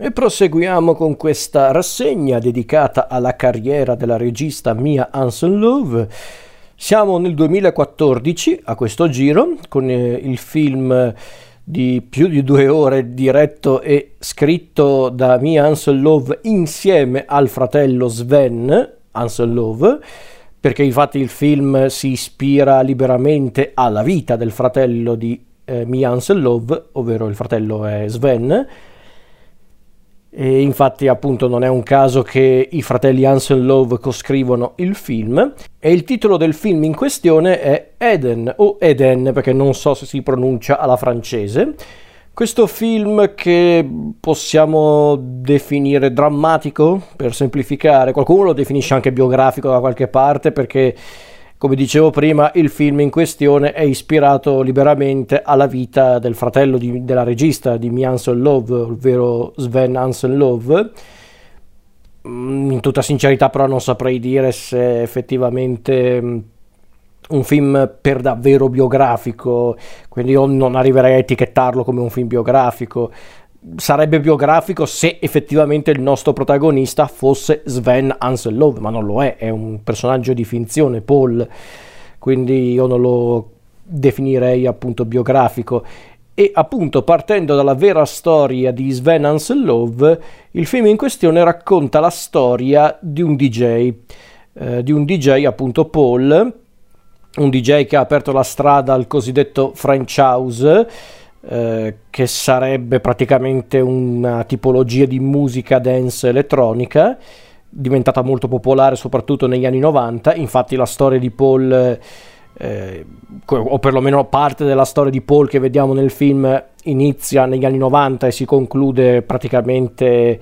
E proseguiamo con questa rassegna dedicata alla carriera della regista Mia Hansen Love. Siamo nel 2014 a questo giro con eh, il film di più di due ore diretto e scritto da Mia Hansen Love insieme al fratello Sven Hansen Love perché infatti il film si ispira liberamente alla vita del fratello di eh, Mia Hansen Love, ovvero il fratello è Sven e infatti appunto non è un caso che i fratelli Hansen Love coscrivono il film e il titolo del film in questione è Eden o Eden perché non so se si pronuncia alla francese. Questo film che possiamo definire drammatico per semplificare, qualcuno lo definisce anche biografico da qualche parte perché come dicevo prima, il film in questione è ispirato liberamente alla vita del fratello di, della regista di Mi Hansen Love, ovvero Sven Hansen Love. Mm, in tutta sincerità però non saprei dire se effettivamente mm, un film per davvero biografico, quindi io non arriverei a etichettarlo come un film biografico sarebbe biografico se effettivamente il nostro protagonista fosse Sven Anselov, ma non lo è, è un personaggio di finzione, Paul, quindi io non lo definirei appunto biografico. E appunto partendo dalla vera storia di Sven Anselov, il film in questione racconta la storia di un DJ, eh, di un DJ appunto Paul, un DJ che ha aperto la strada al cosiddetto French House, eh, che sarebbe praticamente una tipologia di musica dance elettronica diventata molto popolare soprattutto negli anni 90 infatti la storia di Paul eh, o perlomeno parte della storia di Paul che vediamo nel film inizia negli anni 90 e si conclude praticamente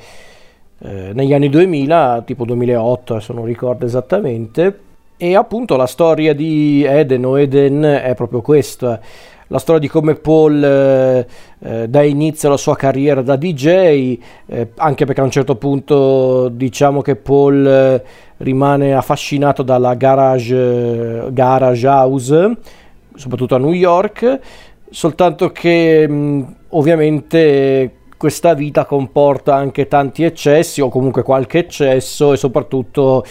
eh, negli anni 2000 tipo 2008 adesso non ricordo esattamente. E appunto la storia di Eden o Eden è proprio questa la storia di come Paul eh, eh, dà inizio alla sua carriera da DJ, eh, anche perché a un certo punto diciamo che Paul eh, rimane affascinato dalla garage, garage house, soprattutto a New York, soltanto che mh, ovviamente questa vita comporta anche tanti eccessi o comunque qualche eccesso e soprattutto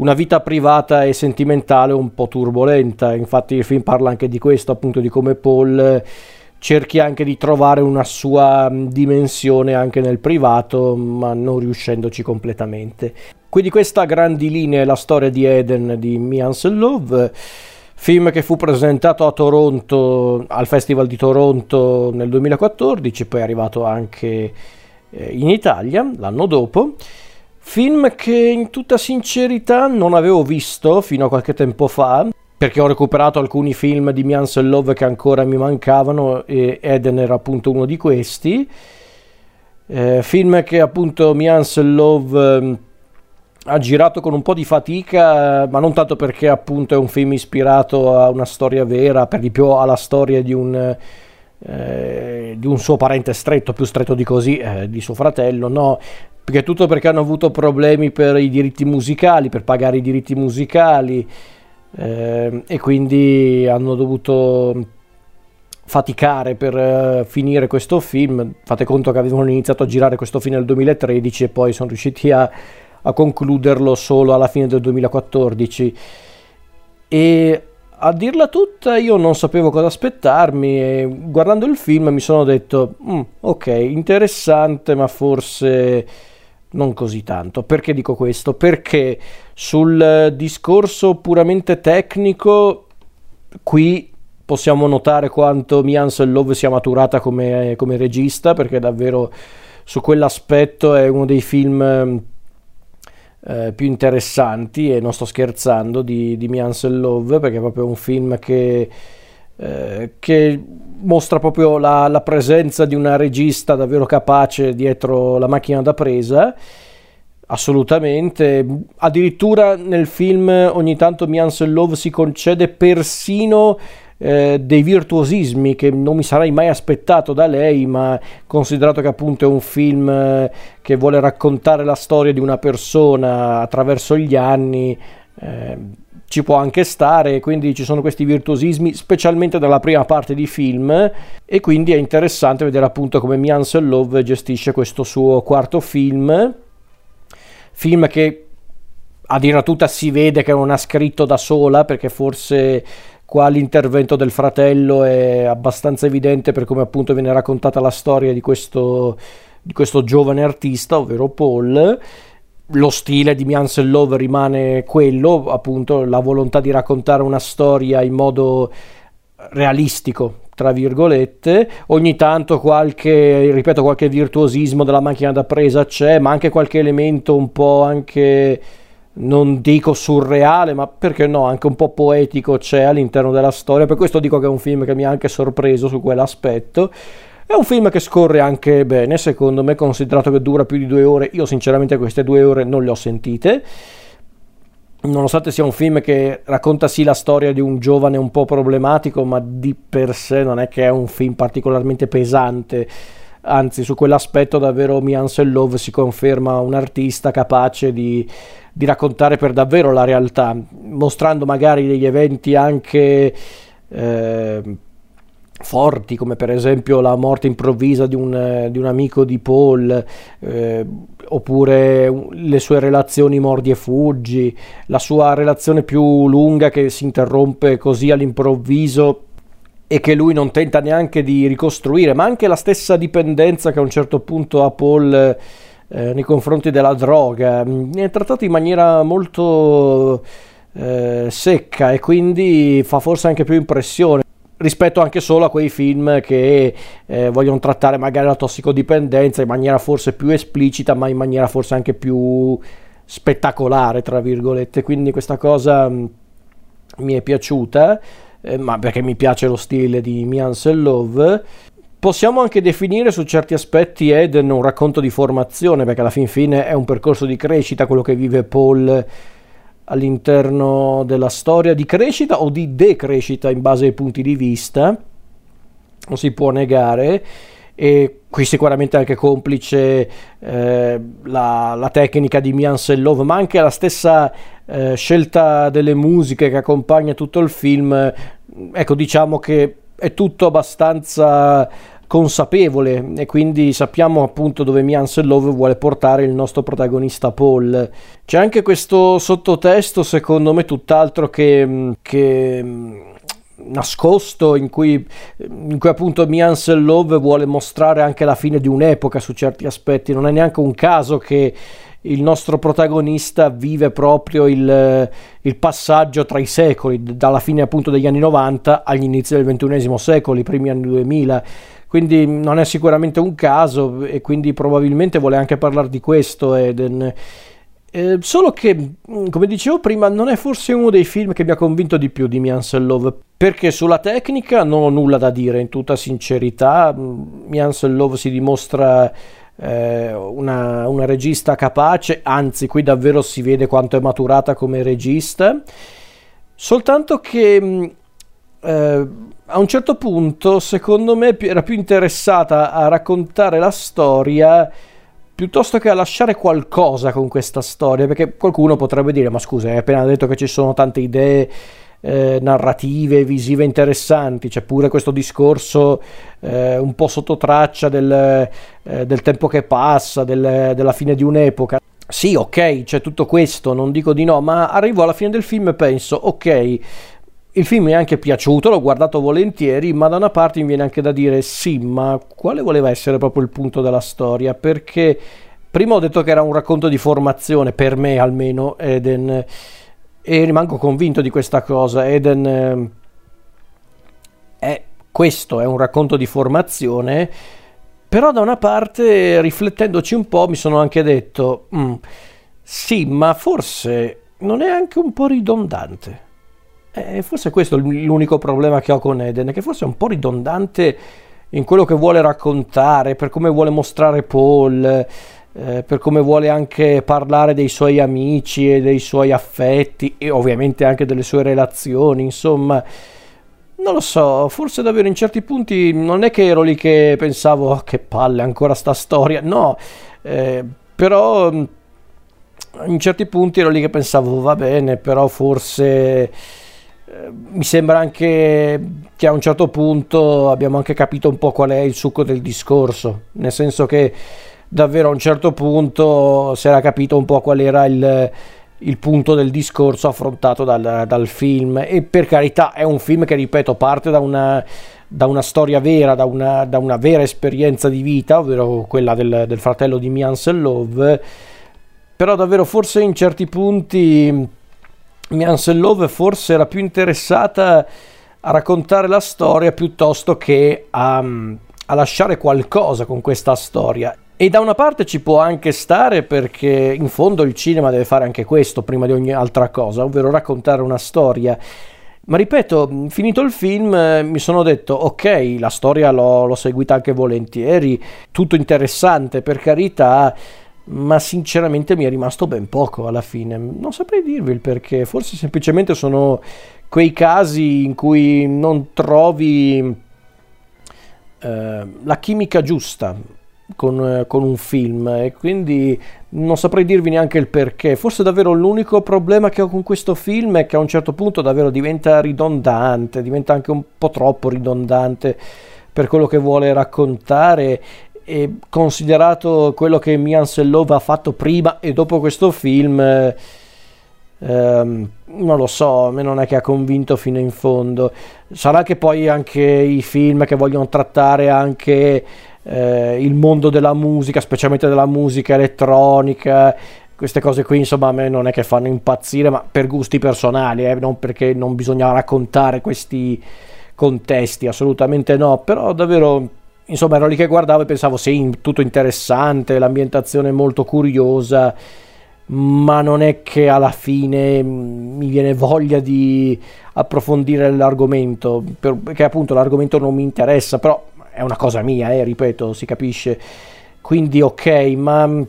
una vita privata e sentimentale un po' turbolenta. Infatti il film parla anche di questo, appunto di come Paul eh, cerchi anche di trovare una sua mm, dimensione anche nel privato, ma non riuscendoci completamente. Quindi questa a grandi linee è la storia di Eden di Me Ansel Love, film che fu presentato a Toronto, al Festival di Toronto nel 2014, poi è arrivato anche eh, in Italia l'anno dopo. Film che in tutta sincerità non avevo visto fino a qualche tempo fa, perché ho recuperato alcuni film di Mians Love che ancora mi mancavano e Eden era appunto uno di questi. Eh, film che appunto Mians Love eh, ha girato con un po' di fatica, ma non tanto perché appunto è un film ispirato a una storia vera, per di più alla storia di un... Eh, di un suo parente stretto, più stretto di così, eh, di suo fratello, no, perché tutto perché hanno avuto problemi per i diritti musicali, per pagare i diritti musicali eh, e quindi hanno dovuto faticare per uh, finire questo film. Fate conto che avevano iniziato a girare questo film nel 2013 e poi sono riusciti a, a concluderlo solo alla fine del 2014. E a dirla tutta io non sapevo cosa aspettarmi e guardando il film mi sono detto mm, ok interessante ma forse non così tanto. Perché dico questo? Perché sul discorso puramente tecnico, qui possiamo notare quanto Mian Love sia maturata come, come, regista, perché davvero su quell'aspetto è uno dei film eh, più interessanti, e non sto scherzando, di, di Mian Love, perché è proprio un film che eh, che mostra proprio la, la, presenza di una regista davvero capace dietro la macchina da presa. Assolutamente, addirittura nel film ogni tanto Mian Love si concede persino eh, dei virtuosismi che non mi sarei mai aspettato da lei, ma considerato che appunto è un film eh, che vuole raccontare la storia di una persona attraverso gli anni, eh, ci può anche stare, quindi ci sono questi virtuosismi, specialmente nella prima parte di film, e quindi è interessante vedere appunto come Mian Love gestisce questo suo quarto film, film che a dire tutta si vede che non ha scritto da sola, perché forse qua l'intervento del fratello è abbastanza evidente per come appunto viene raccontata la storia di questo, di questo giovane artista, ovvero Paul. Lo stile di Miansel Love rimane quello, appunto la volontà di raccontare una storia in modo realistico, tra virgolette, ogni tanto qualche, ripeto, qualche virtuosismo della macchina da presa c'è, ma anche qualche elemento un po' anche, non dico surreale, ma perché no, anche un po' poetico c'è all'interno della storia, per questo dico che è un film che mi ha anche sorpreso su quell'aspetto. È un film che scorre anche bene, secondo me, considerato che dura più di due ore. Io sinceramente queste due ore non le ho sentite. Nonostante sia un film che racconta sì la storia di un giovane un po' problematico, ma di per sé non è che è un film particolarmente pesante. Anzi, su quell'aspetto davvero Mian Love si conferma un artista capace di, di raccontare per davvero la realtà, mostrando magari degli eventi anche... Eh, forti come per esempio la morte improvvisa di un, di un amico di Paul eh, oppure le sue relazioni mordi e fuggi la sua relazione più lunga che si interrompe così all'improvviso e che lui non tenta neanche di ricostruire ma anche la stessa dipendenza che a un certo punto ha Paul eh, nei confronti della droga è trattato in maniera molto eh, secca e quindi fa forse anche più impressione rispetto anche solo a quei film che eh, vogliono trattare magari la tossicodipendenza in maniera forse più esplicita, ma in maniera forse anche più spettacolare, tra virgolette. Quindi questa cosa mh, mm, mi è piaciuta, eh, ma perché mi piace lo stile di Mian Love. Possiamo anche definire su certi aspetti Eden un racconto di formazione, perché alla fin fine è un percorso di crescita, quello che vive Paul all'interno della storia di crescita o di decrescita in base ai punti di vista, non si può negare. E qui sicuramente anche complice eh, la, la, tecnica di Mian Sellov, ma anche la stessa eh, scelta delle musiche che accompagna tutto il film. Ecco, diciamo che è tutto abbastanza consapevole e quindi sappiamo appunto dove Mian Love vuole portare il nostro protagonista Paul. C'è anche questo sottotesto secondo me tutt'altro che, che nascosto in cui, in cui appunto Mian Love vuole mostrare anche la fine di un'epoca su certi aspetti. Non è neanche un caso che il nostro protagonista vive proprio il, il, passaggio tra i secoli, dalla fine appunto degli anni 90 agli inizi del XXI secolo, i primi anni 2000 quindi non è sicuramente un caso e quindi probabilmente vuole anche parlare di questo Eden. Eh, solo che, mm, come dicevo prima, non è forse uno dei film che mi ha convinto di più di Miansel Love, perché sulla tecnica non ho nulla da dire, in tutta sincerità. Miansel Love si dimostra eh, una, una regista capace, anzi qui davvero si vede quanto è maturata come regista, soltanto che mm, eh, a un certo punto, secondo me, era più interessata a raccontare la storia piuttosto che a lasciare qualcosa con questa storia, perché qualcuno potrebbe dire, ma scusa, hai appena detto che ci sono tante idee eh, narrative, visive interessanti, c'è pure questo discorso eh, un po' sotto traccia del, eh, del tempo che passa, del, della fine di un'epoca. Sì, ok, c'è tutto questo, non dico di no, ma arrivo alla fine del film e penso, ok, il film mi è anche piaciuto, l'ho guardato volentieri, ma da una parte mi viene anche da dire sì, ma quale voleva essere proprio il punto della storia? Perché prima ho detto che era un racconto di formazione, per me almeno, Eden, e rimango convinto di questa cosa. Eden eh, è questo, è un racconto di formazione, però da una parte, riflettendoci un po', mi sono anche detto, mm, sì, ma forse non è anche un po' ridondante eh, forse questo è l'unico problema che ho con Eden, che forse è un po' ridondante in quello che vuole raccontare, per come vuole mostrare Paul, eh, per come vuole anche parlare dei suoi amici e dei suoi affetti e ovviamente anche delle sue relazioni, insomma. Non lo so, forse davvero in certi punti non è che ero lì che pensavo oh, che palle ancora sta storia, no, eh, però in certi punti ero lì che pensavo va bene, però forse mi sembra anche che a un certo punto abbiamo anche capito un po' qual è il succo del discorso, nel senso che davvero a un certo punto si era capito un po' qual era il, il punto del discorso affrontato dal, dal, film. E per carità è un film che ripeto parte da una, da una storia vera, da una, da una, vera esperienza di vita, ovvero quella del, del fratello di Mian Love però davvero forse in certi punti Mian Love forse era più interessata a raccontare la storia piuttosto che a, a lasciare qualcosa con questa storia e da una parte ci può anche stare perché in fondo il cinema deve fare anche questo prima di ogni altra cosa, ovvero raccontare una storia. Ma ripeto, finito il film mi sono detto ok, la storia l'ho, l'ho seguita anche volentieri, tutto interessante per carità, ma sinceramente mi è rimasto ben poco alla fine. Non saprei dirvi il perché, forse semplicemente sono quei casi in cui non trovi eh, la chimica giusta con, eh, con, un film e quindi non saprei dirvi neanche il perché. Forse davvero l'unico problema che ho con questo film è che a un certo punto davvero diventa ridondante, diventa anche un po' troppo ridondante per quello che vuole raccontare e considerato quello che Mian Sellova ha fatto prima e dopo questo film ehm, non lo so, a me non è che ha convinto fino in fondo. Sarà che poi anche i film che vogliono trattare anche eh, il mondo della musica, specialmente della musica elettronica, queste cose qui insomma a me non è che fanno impazzire, ma per gusti personali, eh, non perché non bisogna raccontare questi contesti, assolutamente no, però davvero insomma ero lì che guardavo e pensavo sì, tutto interessante, l'ambientazione molto curiosa, ma non è che alla fine mi viene voglia di approfondire l'argomento, perché appunto l'argomento non mi interessa, però è una cosa mia, eh, ripeto, si capisce. Quindi ok, ma mm,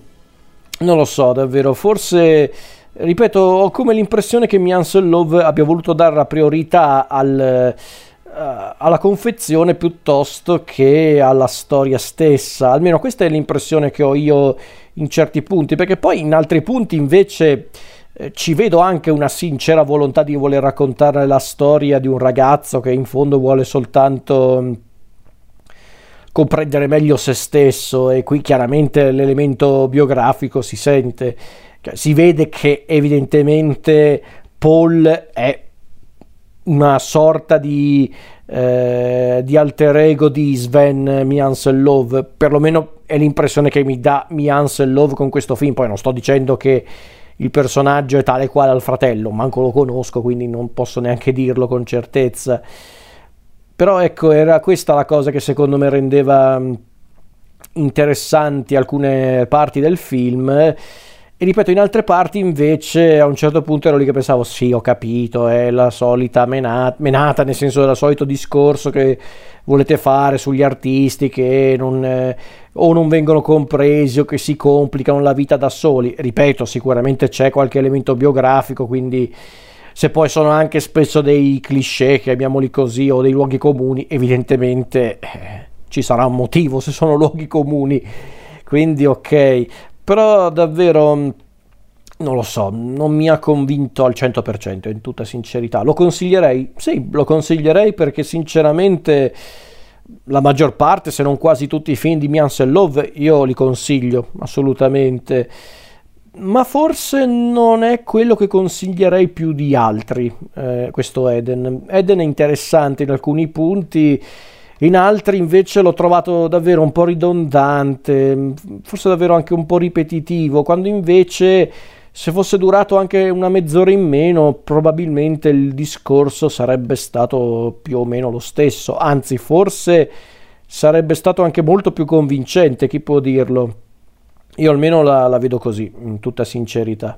non lo so davvero, forse ripeto, ho come l'impressione che Miansel Love abbia voluto dare la priorità al, alla confezione piuttosto che alla storia stessa. Almeno questa è l'impressione che ho io in certi punti, perché poi in altri punti invece eh, ci vedo anche una sincera volontà di voler raccontare la storia di un ragazzo che in fondo vuole soltanto mm, comprendere meglio se stesso e qui chiaramente l'elemento biografico si sente, cioè, si vede che evidentemente Paul è una sorta di, eh, di alter ego di Sven Love, perlomeno è l'impressione che mi dà Love con questo film, poi non sto dicendo che il personaggio è tale quale al fratello, manco lo conosco, quindi non posso neanche dirlo con certezza. Però ecco, era questa la cosa che secondo me rendeva interessanti alcune parti del film. E ripeto, in altre parti invece a un certo punto ero lì che pensavo, sì, ho capito, è la solita menata, menata nel senso del solito discorso che volete fare sugli artisti che non, eh, o non vengono compresi o che si complicano la vita da soli. Ripeto, sicuramente c'è qualche elemento biografico, quindi se poi sono anche spesso dei cliché, chiamiamoli così, o dei luoghi comuni, evidentemente eh, ci sarà un motivo se sono luoghi comuni, quindi ok, però davvero mm, non lo so, non mi ha convinto al 100% in tutta sincerità. Lo consiglierei? Sì, lo consiglierei perché sinceramente la maggior parte, se non quasi tutti i film di Mian Love io li consiglio assolutamente ma forse non è quello che consiglierei più di altri, eh, questo Eden. Eden è interessante in alcuni punti, in altri invece l'ho trovato davvero un po' ridondante, forse davvero anche un po' ripetitivo, quando invece se fosse durato anche una mezz'ora in meno, probabilmente il discorso sarebbe stato più o meno lo stesso, anzi forse sarebbe stato anche molto più convincente, chi può dirlo. Io almeno la, la vedo così, in tutta sincerità.